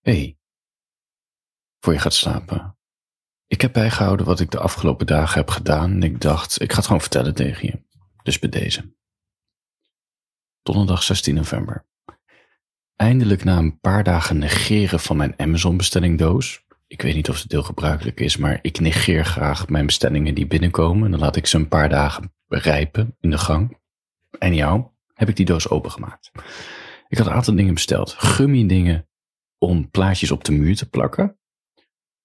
hey, voor je gaat slapen. Ik heb bijgehouden wat ik de afgelopen dagen heb gedaan en ik dacht, ik ga het gewoon vertellen tegen je. Dus bij deze. Donderdag 16 november. Eindelijk na een paar dagen negeren van mijn Amazon bestellingdoos. Ik weet niet of het heel gebruikelijk is, maar ik negeer graag mijn bestellingen die binnenkomen. En dan laat ik ze een paar dagen rijpen in de gang. En jou heb ik die doos opengemaakt. Ik had een aantal dingen besteld. Gummi dingen om plaatjes op de muur te plakken.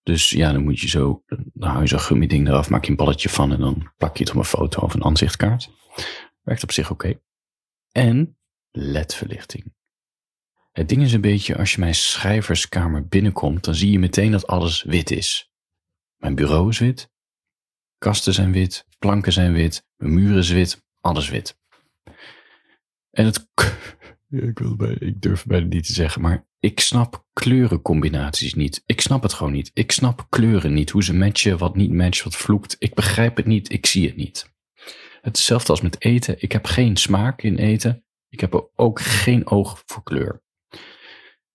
Dus ja, dan moet je zo, dan hou je zo'n gummi ding eraf, maak je een balletje van en dan plak je het op een foto of een aanzichtkaart. Werkt op zich oké. En LED-verlichting. Het ding is een beetje, als je mijn schrijverskamer binnenkomt, dan zie je meteen dat alles wit is. Mijn bureau is wit, kasten zijn wit, planken zijn wit, mijn muren is wit, alles wit. En het, ik, wil bij, ik durf bijna niet te zeggen, maar ik snap kleurencombinaties niet. Ik snap het gewoon niet. Ik snap kleuren niet. Hoe ze matchen, wat niet matcht, wat vloekt. Ik begrijp het niet, ik zie het niet. Hetzelfde als met eten. Ik heb geen smaak in eten. Ik heb ook geen oog voor kleur.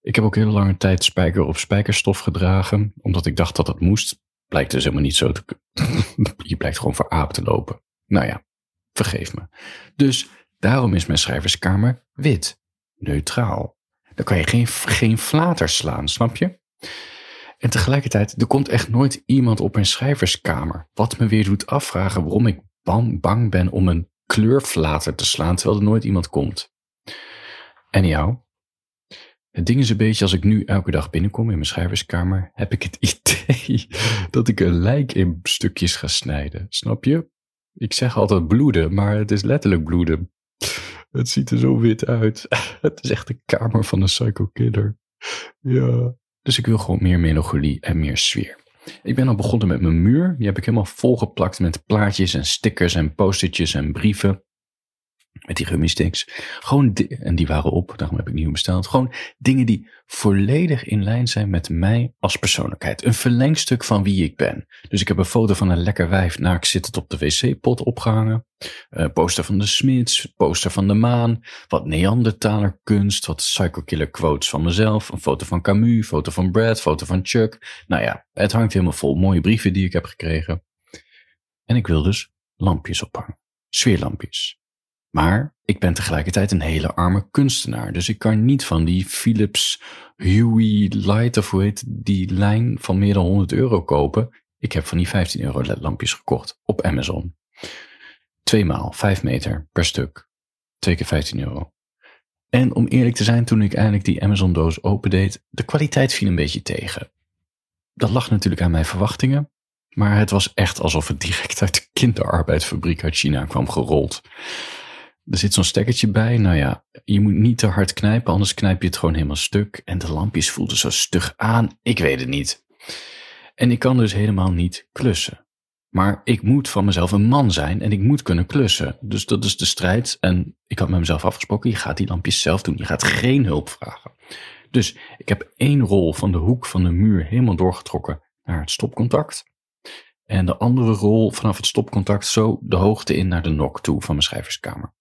Ik heb ook heel lange tijd spijker op spijkerstof gedragen, omdat ik dacht dat het moest. Blijkt dus helemaal niet zo te. Je blijkt gewoon voor aap te lopen. Nou ja, vergeef me. Dus daarom is mijn schrijverskamer wit, neutraal. Dan kan je geen, geen flater slaan, snap je? En tegelijkertijd, er komt echt nooit iemand op mijn schrijverskamer. Wat me weer doet afvragen waarom ik bang, bang ben om een kleurflater te slaan, terwijl er nooit iemand komt. En jou? Het ding is een beetje, als ik nu elke dag binnenkom in mijn schrijverskamer, heb ik het idee dat ik een lijk in stukjes ga snijden. Snap je? Ik zeg altijd bloeden, maar het is letterlijk bloeden. Het ziet er zo wit uit. Het is echt de kamer van een psycho killer. Ja. Dus ik wil gewoon meer melancholie en meer sfeer. Ik ben al begonnen met mijn muur. Die heb ik helemaal volgeplakt met plaatjes en stickers en postertjes en brieven. Met die gummisticks. Gewoon, en die waren op, daarom heb ik nieuw besteld. Gewoon dingen die volledig in lijn zijn met mij als persoonlijkheid. Een verlengstuk van wie ik ben. Dus ik heb een foto van een lekker wijf naakt zittend op de wc-pot opgehangen. Uh, poster van de Smits, poster van de maan. Wat Neandertaler kunst, wat psycho killer quotes van mezelf. Een foto van Camus, foto van Brad, foto van Chuck. Nou ja, het hangt helemaal vol mooie brieven die ik heb gekregen. En ik wil dus lampjes ophangen. Sfeerlampjes. Maar ik ben tegelijkertijd een hele arme kunstenaar. Dus ik kan niet van die Philips Huey Light of hoe heet die lijn van meer dan 100 euro kopen. Ik heb van die 15 euro ledlampjes gekocht op Amazon. Tweemaal, 5 meter per stuk. Twee keer 15 euro. En om eerlijk te zijn, toen ik eindelijk die Amazon doos opendeed, de kwaliteit viel een beetje tegen. Dat lag natuurlijk aan mijn verwachtingen. Maar het was echt alsof het direct uit de kinderarbeidsfabriek uit China kwam gerold. Er zit zo'n stekkertje bij. Nou ja, je moet niet te hard knijpen, anders knijp je het gewoon helemaal stuk. En de lampjes voelden zo stug aan. Ik weet het niet. En ik kan dus helemaal niet klussen. Maar ik moet van mezelf een man zijn en ik moet kunnen klussen. Dus dat is de strijd. En ik had met mezelf afgesproken, je gaat die lampjes zelf doen. Je gaat geen hulp vragen. Dus ik heb één rol van de hoek van de muur helemaal doorgetrokken naar het stopcontact. En de andere rol vanaf het stopcontact zo de hoogte in naar de nok toe van mijn schrijverskamer.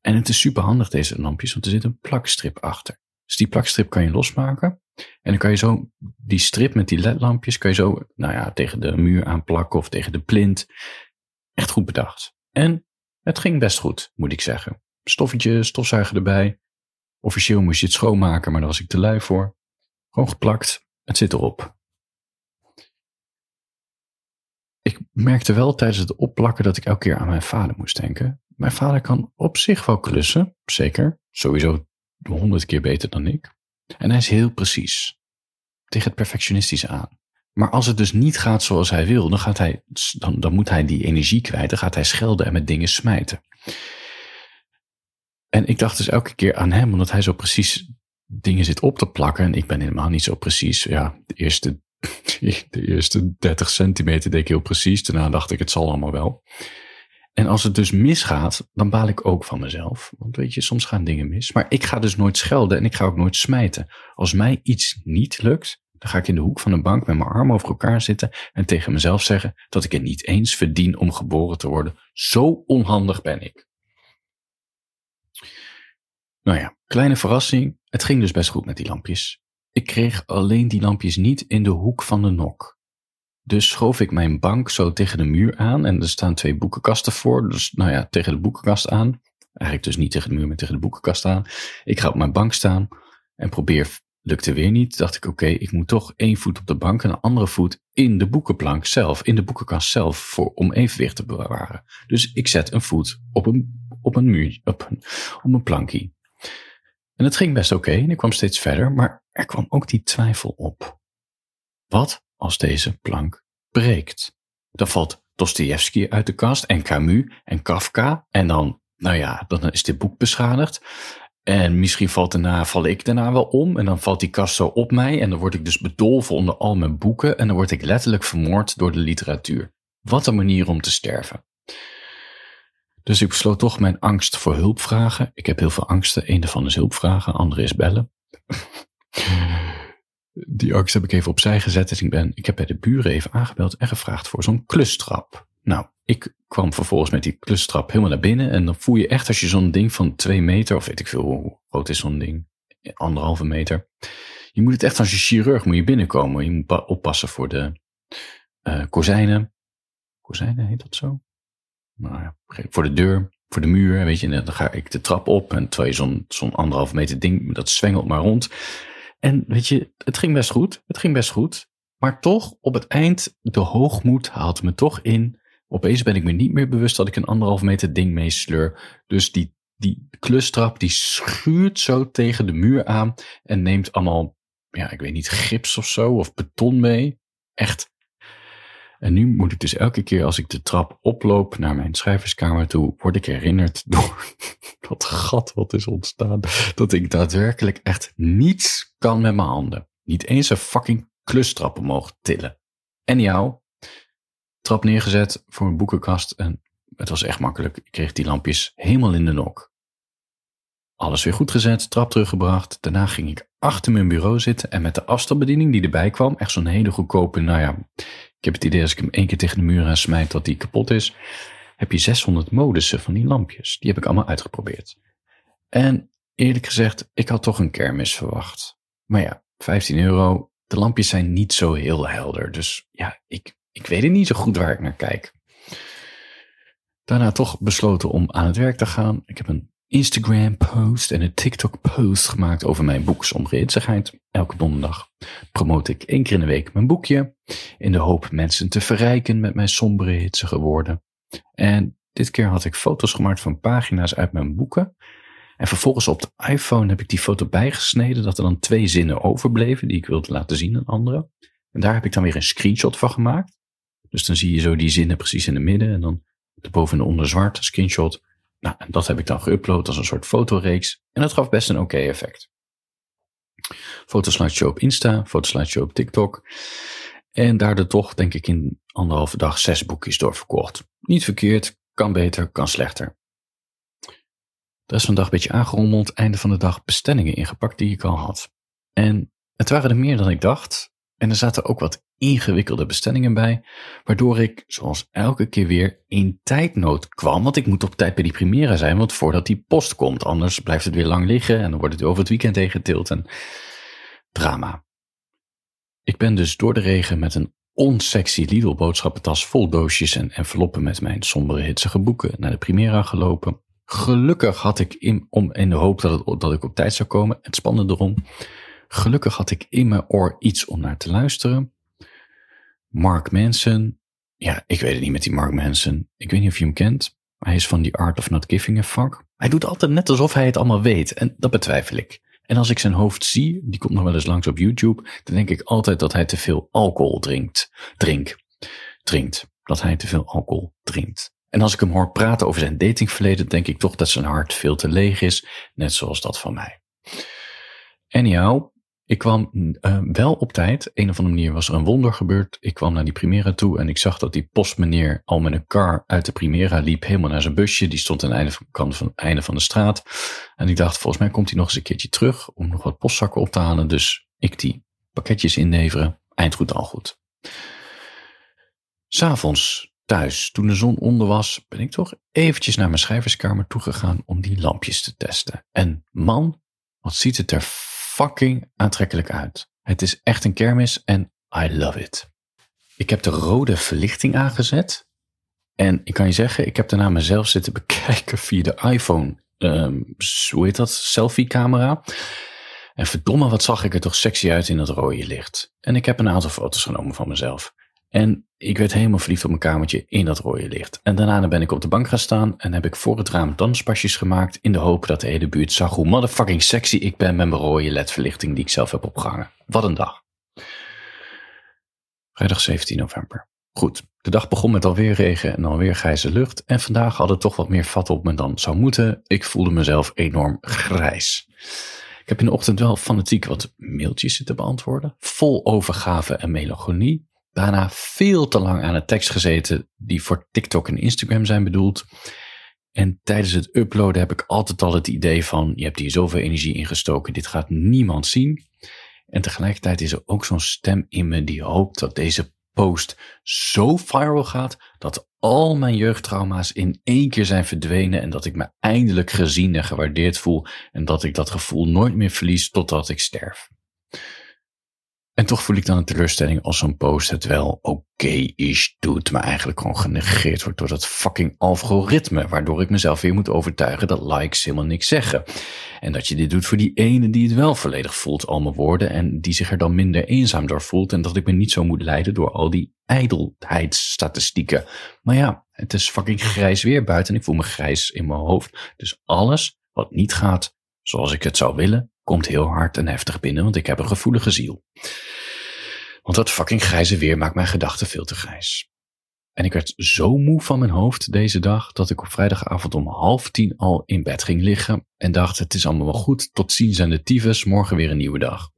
En het is super handig deze lampjes, want er zit een plakstrip achter. Dus die plakstrip kan je losmaken. En dan kan je zo die strip met die ledlampjes, kan je zo nou ja, tegen de muur aanplakken of tegen de plint. Echt goed bedacht. En het ging best goed, moet ik zeggen. Stoffetje, stofzuiger erbij. Officieel moest je het schoonmaken, maar daar was ik te lui voor. Gewoon geplakt. Het zit erop. Ik merkte wel tijdens het opplakken dat ik elke keer aan mijn vader moest denken. Mijn vader kan op zich wel klussen, zeker. Sowieso honderd keer beter dan ik. En hij is heel precies. Tegen het perfectionistische aan. Maar als het dus niet gaat zoals hij wil, dan, gaat hij, dan, dan moet hij die energie kwijt. Dan gaat hij schelden en met dingen smijten. En ik dacht dus elke keer aan hem, omdat hij zo precies dingen zit op te plakken. En ik ben helemaal niet zo precies. Ja, de eerste, de eerste 30 centimeter deed ik heel precies. Daarna dacht ik, het zal allemaal wel. En als het dus misgaat, dan baal ik ook van mezelf. Want weet je, soms gaan dingen mis. Maar ik ga dus nooit schelden en ik ga ook nooit smijten. Als mij iets niet lukt, dan ga ik in de hoek van de bank met mijn armen over elkaar zitten en tegen mezelf zeggen dat ik het niet eens verdien om geboren te worden. Zo onhandig ben ik. Nou ja, kleine verrassing. Het ging dus best goed met die lampjes. ik kreeg alleen die lampjes niet in de hoek van de nok. Dus schoof ik mijn bank zo tegen de muur aan en er staan twee boekenkasten voor. Dus nou ja, tegen de boekenkast aan. Eigenlijk dus niet tegen de muur, maar tegen de boekenkast aan. Ik ga op mijn bank staan en probeer, lukte weer niet. Dacht ik, oké, ik moet toch één voet op de bank en een andere voet in de boekenplank zelf, in de boekenkast zelf, voor, om evenwicht te bewaren. Dus ik zet een voet op een, op een muur, op een, op een plankje. En het ging best oké en ik kwam steeds verder, maar er kwam ook die twijfel op. Wat als deze plank breekt? Dan valt Dostoevsky uit de kast en Camus en Kafka en dan, nou ja, dan is dit boek beschadigd. En misschien valt daarna, val ik daarna wel om en dan valt die kast zo op mij en dan word ik dus bedolven onder al mijn boeken en dan word ik letterlijk vermoord door de literatuur. Wat een manier om te sterven. Dus ik besloot toch mijn angst voor hulp vragen. Ik heb heel veel angsten. Een daarvan is hulp vragen, andere is bellen. Die angst heb ik even opzij gezet. Dus ik, ben, ik heb bij de buren even aangebeld en gevraagd voor zo'n klustrap. Nou, ik kwam vervolgens met die klustrap helemaal naar binnen. En dan voel je echt als je zo'n ding van twee meter, of weet ik veel hoe groot is zo'n ding, anderhalve meter. Je moet het echt als je chirurg moet je binnenkomen. Je moet oppassen voor de uh, kozijnen. Kozijnen heet dat zo? Nou ja, voor de deur, voor de muur, weet je. Dan ga ik de trap op en terwijl je zo'n zo'n anderhalve meter ding, dat zwengelt maar rond. En weet je, het ging best goed. Het ging best goed. Maar toch, op het eind, de hoogmoed haalt me toch in. Opeens ben ik me niet meer bewust dat ik een anderhalf meter ding meesleur. Dus die, die klustrap, die schuurt zo tegen de muur aan en neemt allemaal, ja, ik weet niet, gips of zo, of beton mee. Echt. En nu moet ik dus elke keer als ik de trap oploop naar mijn schrijverskamer toe, word ik herinnerd door dat gat wat is ontstaan. Dat ik daadwerkelijk echt niets kan met mijn handen. Niet eens een fucking klustrap omhoog tillen. En jou, trap neergezet voor een boekenkast en het was echt makkelijk. Ik kreeg die lampjes helemaal in de nok. Alles weer goed gezet, trap teruggebracht. Daarna ging ik achter mijn bureau zitten en met de afstandsbediening die erbij kwam, echt zo'n hele goedkope, nou ja, ik heb het idee als ik hem één keer tegen de muur aan smijt dat die kapot is, heb je 600 modussen van die lampjes. Die heb ik allemaal uitgeprobeerd. En eerlijk gezegd, ik had toch een kermis verwacht. Maar ja, 15 euro. De lampjes zijn niet zo heel helder. Dus ja, ik, ik weet het niet zo goed waar ik naar kijk. Daarna toch besloten om aan het werk te gaan. Ik heb een Instagram-post en een TikTok-post gemaakt over mijn boek Sombere Hitsigheid. Elke donderdag promote ik één keer in de week mijn boekje. In de hoop mensen te verrijken met mijn sombere hitsige woorden. En dit keer had ik foto's gemaakt van pagina's uit mijn boeken. En vervolgens op de iPhone heb ik die foto bijgesneden dat er dan twee zinnen overbleven die ik wilde laten zien aan anderen. En daar heb ik dan weer een screenshot van gemaakt. Dus dan zie je zo die zinnen precies in het midden en dan erboven en onder zwart screenshot. Nou, en dat heb ik dan geüpload als een soort fotoreeks. En dat gaf best een oké effect. Fotoslideshow op Insta, fotoslideshow op TikTok. En daardoor toch, denk ik, in anderhalve dag zes boekjes doorverkocht. Niet verkeerd, kan beter, kan slechter. De rest van de dag een beetje aangerommeld, einde van de dag bestellingen ingepakt die ik al had. En het waren er meer dan ik dacht. En er zaten ook wat ingewikkelde bestellingen bij, waardoor ik, zoals elke keer weer, in tijdnood kwam. Want ik moet op tijd bij die Primera zijn, want voordat die post komt, anders blijft het weer lang liggen en dan wordt het over het weekend heen getild en drama. Ik ben dus door de regen met een onsexy Lidl boodschappentas vol doosjes en enveloppen met mijn sombere hitsige boeken naar de Primera gelopen. Gelukkig had ik in, om, in de hoop dat, dat ik op tijd zou komen, het spannende erom, gelukkig had ik in mijn oor iets om naar te luisteren. Mark Manson, ja, ik weet het niet met die Mark Manson. Ik weet niet of je hem kent. Hij is van The Art of Not Giving a Fuck. Hij doet altijd net alsof hij het allemaal weet en dat betwijfel ik. En als ik zijn hoofd zie, die komt nog wel eens langs op YouTube, dan denk ik altijd dat hij te veel alcohol drinkt. Drink, drinkt. Dat hij te veel alcohol drinkt. En als ik hem hoor praten over zijn datingverleden, denk ik toch dat zijn hart veel te leeg is, net zoals dat van mij. Anyhow, ik kwam uh, wel op tijd. Een of andere manier was er een wonder gebeurd. Ik kwam naar die Primera toe en ik zag dat die postmeneer al met een car uit de Primera liep, helemaal naar zijn busje. Die stond aan het einde van, einde van de straat. En ik dacht, volgens mij komt hij nog eens een keertje terug om nog wat postzakken op te halen. Dus ik die pakketjes inleveren. Eind goed, al goed. S'avonds thuis, toen de zon onder was, ben ik toch eventjes naar mijn schrijverskamer toegegaan om die lampjes te testen. En man, wat ziet het er fucking aantrekkelijk uit. Het is echt een kermis en I love it. Ik heb de rode verlichting aangezet. En ik kan je zeggen, ik heb daarna mezelf zitten bekijken via de iPhone. Um, hoe heet dat? Selfie camera. En verdomme, wat zag ik er toch sexy uit in dat rode licht. En ik heb een aantal foto's genomen van mezelf. En ik werd helemaal verliefd op mijn kamertje in dat rode licht. En daarna ben ik op de bank gaan staan en heb ik voor het raam danspasjes gemaakt in de hoop dat de hele buurt zag hoe motherfucking sexy ik ben met mijn rode ledverlichting die ik zelf heb opgehangen. Wat een dag. Vrijdag 17 november. Goed, de dag begon met alweer regen en alweer grijze lucht. En vandaag had het toch wat meer vat op me dan zou moeten. Ik voelde mezelf enorm grijs. Ik heb in de ochtend wel fanatiek wat mailtjes zitten beantwoorden. Vol overgave en melancholie. Daarna veel te lang aan een tekst gezeten die voor TikTok en Instagram zijn bedoeld. En tijdens het uploaden heb ik altijd al het idee van: je hebt hier zoveel energie in gestoken, dit gaat niemand zien. En tegelijkertijd is er ook zo'n stem in me die hoopt dat deze post zo viral gaat dat al mijn jeugdtrauma's in één keer zijn verdwenen en dat ik me eindelijk gezien en gewaardeerd voel en dat ik dat gevoel nooit meer verlies totdat ik sterf. En toch voel ik dan een teleurstelling als zo'n post het wel oké is doet, maar eigenlijk gewoon genegeerd wordt door dat fucking algoritme, waardoor ik mezelf weer moet overtuigen dat likes helemaal niks zeggen. En dat je dit doet voor die ene die het wel volledig voelt, al mijn woorden, en die zich er dan minder eenzaam door voelt en dat ik me niet zo moet leiden door al die ijdelheidsstatistieken. Maar ja, het is fucking grijs weer buiten en ik voel me grijs in mijn hoofd. Dus alles wat niet gaat zoals ik het zou willen, komt heel hard en heftig binnen, want ik heb een gevoelige ziel. Want dat fucking grijze weer maakt mijn gedachten veel te grijs. En ik werd zo moe van mijn hoofd deze dag dat ik op vrijdagavond om half tien al in bed ging liggen en dacht: het is allemaal wel goed, tot ziens aan de tyfus, morgen weer een nieuwe dag.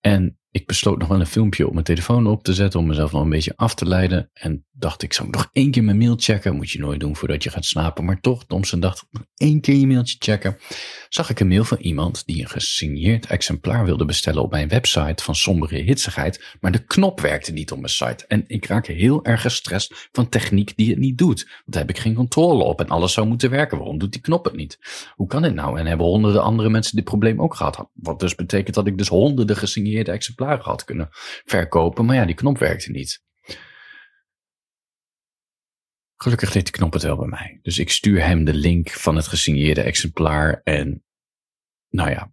En ik besloot nog wel een filmpje op mijn telefoon op te zetten om mezelf nog een beetje af te leiden. En dacht ik, zou nog één keer mijn mail checken. Moet je nooit doen voordat je gaat slapen. Maar toch, Domsen dacht, nog één keer je mailtje checken. Zag ik een mail van iemand die een gesigneerd exemplaar wilde bestellen op mijn website van sombere hitsigheid. Maar de knop werkte niet op mijn site. En ik raak heel erg gestrest van techniek die het niet doet. Want daar heb ik geen controle op en alles zou moeten werken. Waarom doet die knop het niet? Hoe kan dit nou? En hebben honderden andere mensen dit probleem ook gehad? Wat dus betekent dat ik dus honderden gesigneerde exemplaren had kunnen verkopen. Maar ja, die knop werkte niet. Gelukkig deed die knop het wel bij mij. Dus ik stuur hem de link van het gesigneerde exemplaar. En nou ja,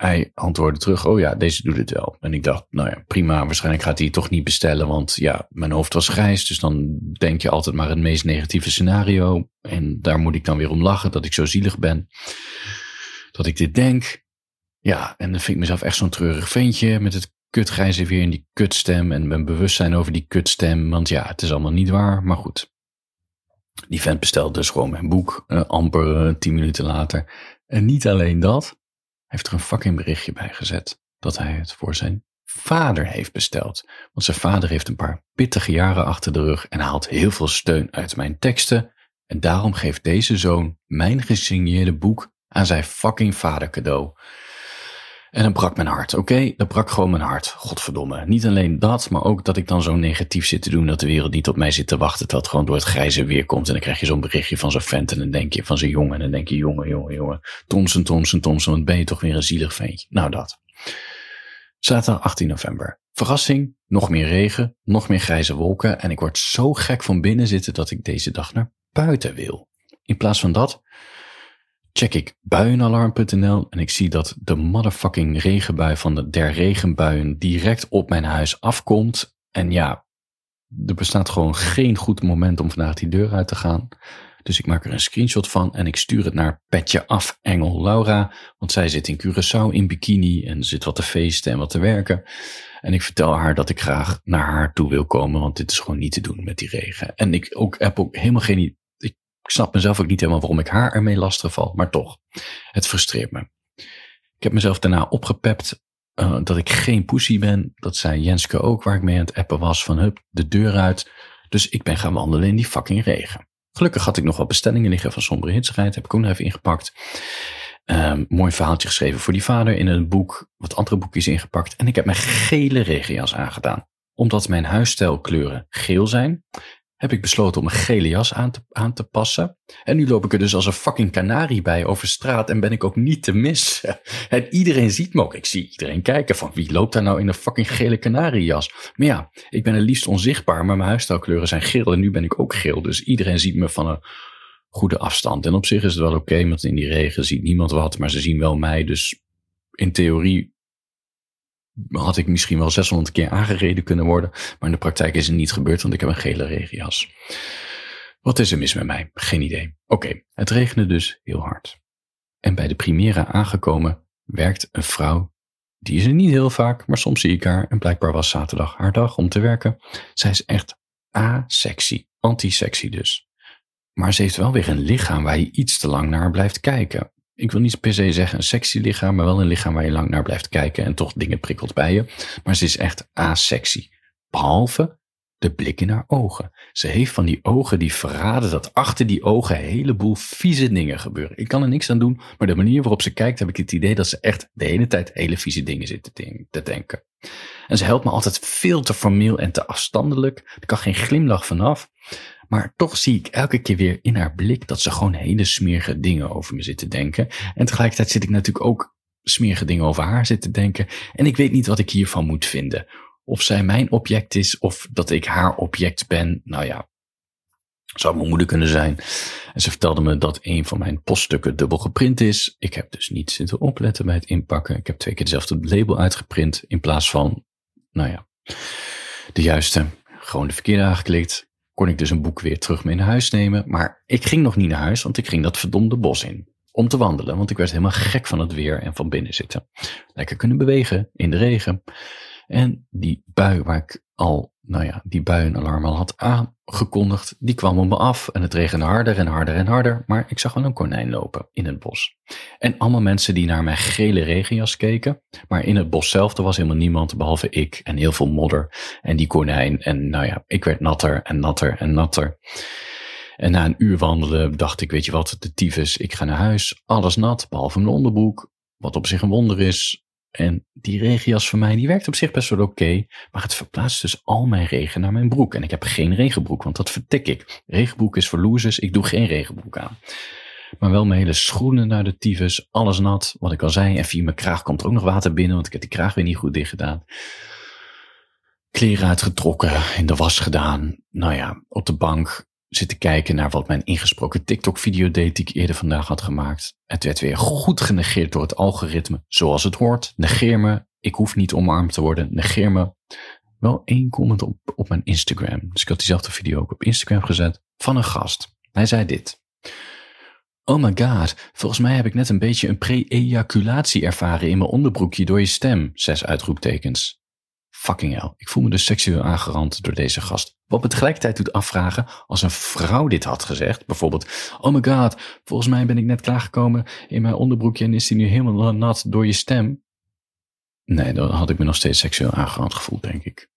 hij antwoordde terug: Oh ja, deze doet het wel. En ik dacht: Nou ja, prima. Waarschijnlijk gaat hij het toch niet bestellen. Want ja, mijn hoofd was grijs. Dus dan denk je altijd maar het meest negatieve scenario. En daar moet ik dan weer om lachen dat ik zo zielig ben. Dat ik dit denk. Ja, en dan vind ik mezelf echt zo'n treurig ventje met het kutgrijze weer in die kutstem en mijn bewustzijn over die kutstem. Want ja, het is allemaal niet waar, maar goed. Die vent bestelt dus gewoon mijn boek, uh, amper uh, tien minuten later. En niet alleen dat, hij heeft er een fucking berichtje bij gezet dat hij het voor zijn vader heeft besteld. Want zijn vader heeft een paar pittige jaren achter de rug en haalt heel veel steun uit mijn teksten. En daarom geeft deze zoon mijn gesigneerde boek aan zijn fucking vader cadeau. En dat brak mijn hart. Oké, dat brak gewoon mijn hart. Godverdomme. Niet alleen dat, maar ook dat ik dan zo negatief zit te doen dat de wereld niet op mij zit te wachten. Dat het gewoon door het grijze weer komt. En dan krijg je zo'n berichtje van zo'n vent. En dan denk je van zijn jongen. En dan denk je, jongen, jongen, jongen. Thompson, Thompson, Thompson. Wat ben je toch weer een zielig ventje. Nou, dat. Zaterdag 18 november. Verrassing, nog meer regen, nog meer grijze wolken. En ik word zo gek van binnen zitten dat ik deze dag naar buiten wil. In plaats van dat check ik buienalarm.nl en ik zie dat de motherfucking regenbui van de der regenbuien direct op mijn huis afkomt. En ja, er bestaat gewoon geen goed moment om vandaag die deur uit te gaan. Dus ik maak er een screenshot van en ik stuur het naar Petje Af Engel Laura. Want zij zit in Curaçao in bikini en zit wat te feesten en wat te werken. En ik vertel haar dat ik graag naar haar toe wil komen, want dit is gewoon niet te doen met die regen. En ik ook, heb ook helemaal geen ik snap mezelf ook niet helemaal waarom ik haar ermee lastig val, maar toch, het frustreert me. Ik heb mezelf daarna opgepept uh, dat ik geen poesie ben. Dat zei Jenske ook, waar ik mee aan het appen was, van hup, de deur uit. Dus ik ben gaan wandelen in die fucking regen. Gelukkig had ik nog wat bestellingen liggen van sombere hitsigheid, heb ik ook nog even ingepakt. Um, mooi verhaaltje geschreven voor die vader in een boek, wat andere boekjes ingepakt. En ik heb mijn gele regenjas aangedaan. Omdat mijn huisstijlkleuren geel zijn, heb ik besloten om een gele jas aan te, aan te passen. En nu loop ik er dus als een fucking kanarie bij over straat en ben ik ook niet te missen. En iedereen ziet me ook. Ik zie iedereen kijken van wie loopt daar nou in een fucking gele kanariejas. Maar ja, ik ben het liefst onzichtbaar, maar mijn huisstijlkleuren zijn geel en nu ben ik ook geel. Dus iedereen ziet me van een goede afstand. En op zich is het wel oké, want in die regen ziet niemand wat, maar ze zien wel mij. Dus in theorie had ik misschien wel 600 keer aangereden kunnen worden. Maar in de praktijk is het niet gebeurd, want ik heb een gele regenjas. Wat is er mis met mij? Geen idee. Oké, het regende dus heel hard. En bij de Primera aangekomen werkt een vrouw. Die is er niet heel vaak, maar soms zie ik haar. En blijkbaar was zaterdag haar dag om te werken. Zij is echt asexy, anti-sexy dus. Maar ze heeft wel weer een lichaam waar je iets te lang naar blijft kijken ik wil niet per se zeggen een sexy lichaam, maar wel een lichaam waar je lang naar blijft kijken en toch dingen prikkelt bij je. Maar ze is echt asexy. Behalve de blik in haar ogen. Ze heeft van die ogen die verraden dat achter die ogen een heleboel vieze dingen gebeuren. Ik kan er niks aan doen, maar de manier waarop ze kijkt heb ik het idee dat ze echt de hele tijd hele vieze dingen zit te denken. En ze helpt me altijd veel te formeel en te afstandelijk. Er kan geen glimlach vanaf. Maar toch zie ik elke keer weer in haar blik dat ze gewoon hele smerige dingen over me zit te denken. En tegelijkertijd zit ik natuurlijk ook smerige dingen over haar zitten denken. En ik weet niet wat ik hiervan moet vinden. Of zij mijn object is of dat ik haar object ben. Nou ja, zou mijn moeder kunnen zijn. En ze vertelde me dat een van mijn poststukken dubbel geprint is. Ik heb dus niet zitten opletten bij het inpakken. Ik heb twee keer hetzelfde label uitgeprint in plaats van, nou ja, de juiste. Gewoon de verkeerde aangeklikt kon ik dus een boek weer terug mee naar huis nemen. Maar ik ging nog niet naar huis, want ik ging dat verdomde bos in. Om te wandelen, want ik werd helemaal gek van het weer en van binnen zitten. Lekker kunnen bewegen in de regen. En die bui waar ik al, nou ja, die buienalarm al had aangekondigd, die kwam op me af. En het regende harder en harder en harder. Maar ik zag wel een konijn lopen in het bos. En allemaal mensen die naar mijn gele regenjas keken. Maar in het bos zelf, er was helemaal niemand behalve ik en heel veel modder. En die konijn. En nou ja, ik werd natter en natter en natter. En na een uur wandelen dacht ik, weet je wat, de tyfus, ik ga naar huis. Alles nat, behalve mijn onderbroek. Wat op zich een wonder is. En die regenjas van mij, die werkt op zich best wel oké. maar het verplaatst dus al mijn regen naar mijn broek. En ik heb geen regenbroek, want dat vertik ik. Regenbroek is voor losers, ik doe geen regenbroek aan. Maar wel mijn hele schoenen naar de tyfus, alles nat, wat ik al zei. En via mijn kraag komt er ook nog water binnen, want ik heb die kraag weer niet goed dicht gedaan. Kleren uitgetrokken, in de was gedaan. Nou ja, op de bank zitten kijken naar wat mijn ingesproken TikTok-video deed die ik eerder vandaag had gemaakt. Het werd weer goed genegeerd door het algoritme, zoals het hoort. Negeer me, ik hoef niet omarmd te worden, negeer me. Wel één comment op, op mijn Instagram. Dus ik had diezelfde video ook op Instagram gezet van een gast. Hij zei dit. Oh my god, volgens mij heb ik net een beetje een pre-ejaculatie ervaren in mijn onderbroekje door je stem. Zes uitroeptekens. Fucking hell. Ik voel me dus seksueel aangerand door deze gast. Wat me tegelijkertijd doet afvragen, als een vrouw dit had gezegd, bijvoorbeeld, oh my god, volgens mij ben ik net klaargekomen in mijn onderbroekje en is die nu helemaal nat door je stem. Nee, dan had ik me nog steeds seksueel aangerand gevoeld, denk ik.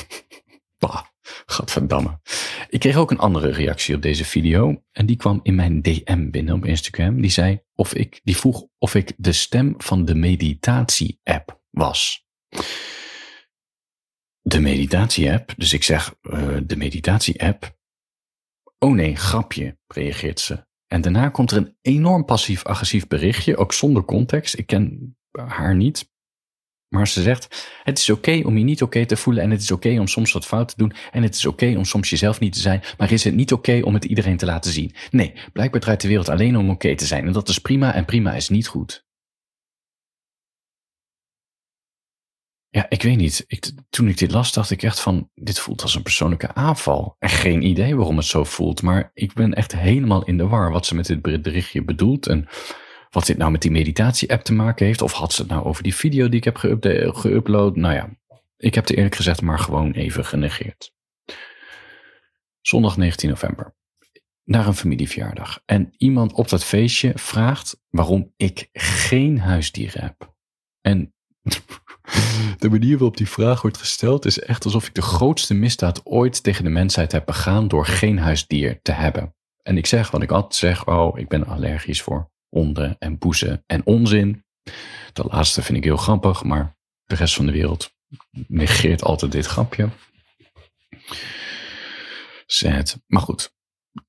bah, gadverdamme. Ik kreeg ook een andere reactie op deze video en die kwam in mijn DM binnen op Instagram. Die zei of ik, die vroeg of ik de stem van de meditatie-app was de meditatie-app. Dus ik zeg, uh, de meditatie-app. Oh nee, grapje, reageert ze. En daarna komt er een enorm passief-agressief berichtje, ook zonder context. Ik ken haar niet. Maar ze zegt, het is oké om je niet oké te voelen en het is oké om soms wat fout te doen en het is oké om soms jezelf niet te zijn, maar is het niet oké om het iedereen te laten zien? Nee, blijkbaar draait de wereld alleen om oké te zijn en dat is prima en prima is niet goed. Ja, ik weet niet. Toen ik dit las, dacht ik echt van, dit voelt als een persoonlijke aanval. En geen idee waarom het zo voelt, maar ik ben echt helemaal in de war wat ze met dit berichtje bedoelt en wat dit nou met die meditatie-app te maken heeft. Of had ze het nou over die video die ik heb geüpload? Nou ja, ik heb het eerlijk gezegd maar gewoon even genegeerd. Zondag 19 november. Naar een familieverjaardag. En iemand op dat feestje vraagt waarom ik geen huisdieren heb. En de manier waarop die vraag wordt gesteld is echt alsof ik de grootste misdaad ooit tegen de mensheid heb begaan door geen huisdier te hebben. En ik zeg wat ik altijd zeg, oh, ik ben allergisch voor honden en poezen en onzin. Dat laatste vind ik heel grappig, maar de rest van de wereld negeert altijd dit grapje. Zet. Maar goed.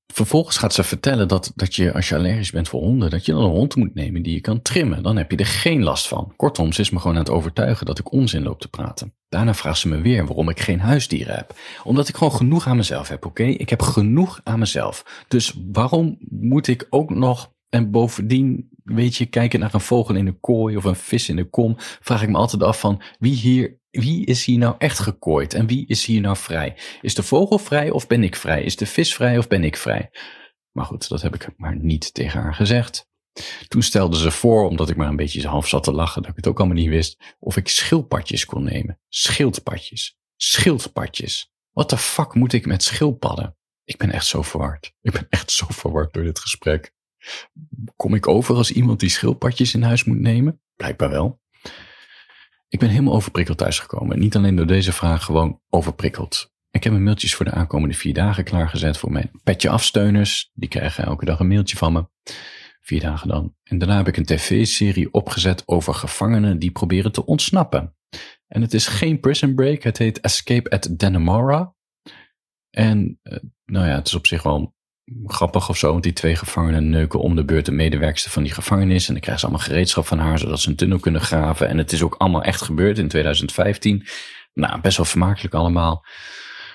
Vervolgens gaat ze vertellen dat, dat je, als je allergisch bent voor honden, dat je dan een hond moet nemen die je kan trimmen. Dan heb je er geen last van. Kortom, ze is me gewoon aan het overtuigen dat ik onzin loop te praten. Daarna vraagt ze me weer waarom ik geen huisdieren heb. Omdat ik gewoon genoeg aan mezelf heb, oké? Ik heb genoeg aan mezelf. Dus waarom moet ik ook nog en bovendien, weet je, kijken naar een vogel in een kooi of een vis in de kom, vraag ik me altijd af van wie hier, wie is hier nou echt gekooid en wie is hier nou vrij? Is de vogel vrij of ben ik vrij? Is de vis vrij of ben ik vrij? Maar goed, dat heb ik maar niet tegen haar gezegd. Toen stelde ze voor, omdat ik maar een beetje half zat te lachen, dat ik het ook allemaal niet wist, of ik schildpadjes kon nemen. Schildpadjes. Schildpadjes. Wat de fuck moet ik met schildpadden? Ik ben echt zo verward. Ik ben echt zo verward door dit gesprek. Kom ik over als iemand die schildpadjes in huis moet nemen? Blijkbaar wel. Ik ben helemaal overprikkeld thuisgekomen. Niet alleen door deze vraag, gewoon overprikkeld. Ik heb mijn mailtjes voor de aankomende vier dagen klaargezet voor mijn petje afsteuners. Die krijgen elke dag een mailtje van me. Vier dagen dan. En daarna heb ik een tv-serie opgezet over gevangenen die proberen te ontsnappen. En het is geen prison break, het heet Escape at Dannemora. En uh, nou ja, het is op zich wel grappig of zo, want die twee gevangenen neuken om de beurt de medewerkster van die gevangenis. En dan krijgen ze allemaal gereedschap van haar, zodat ze een tunnel kunnen graven. En het is ook allemaal echt gebeurd in 2015. Nou, best wel vermakelijk allemaal.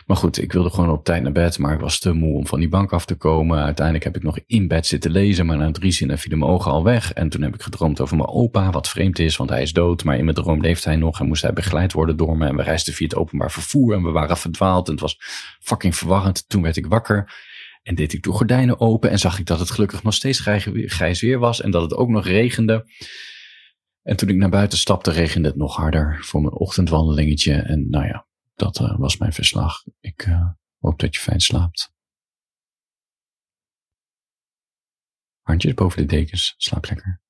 Maar goed, ik wilde gewoon op tijd naar bed, maar ik was te moe om van die bank af te komen. Uiteindelijk heb ik nog in bed zitten lezen, maar na drie zinnen vielen mijn ogen al weg. En toen heb ik gedroomd over mijn opa, wat vreemd is, want hij is dood. Maar in mijn droom leeft hij nog en moest hij begeleid worden door me. En we reisden via het openbaar vervoer en we waren verdwaald. En het was fucking verwarrend. Toen werd ik wakker. En deed ik de gordijnen open en zag ik dat het gelukkig nog steeds grijs weer was en dat het ook nog regende. En toen ik naar buiten stapte, regende het nog harder voor mijn ochtendwandelingetje. En nou ja, dat uh, was mijn verslag. Ik uh, hoop dat je fijn slaapt. Handjes boven de dekens, slaap lekker.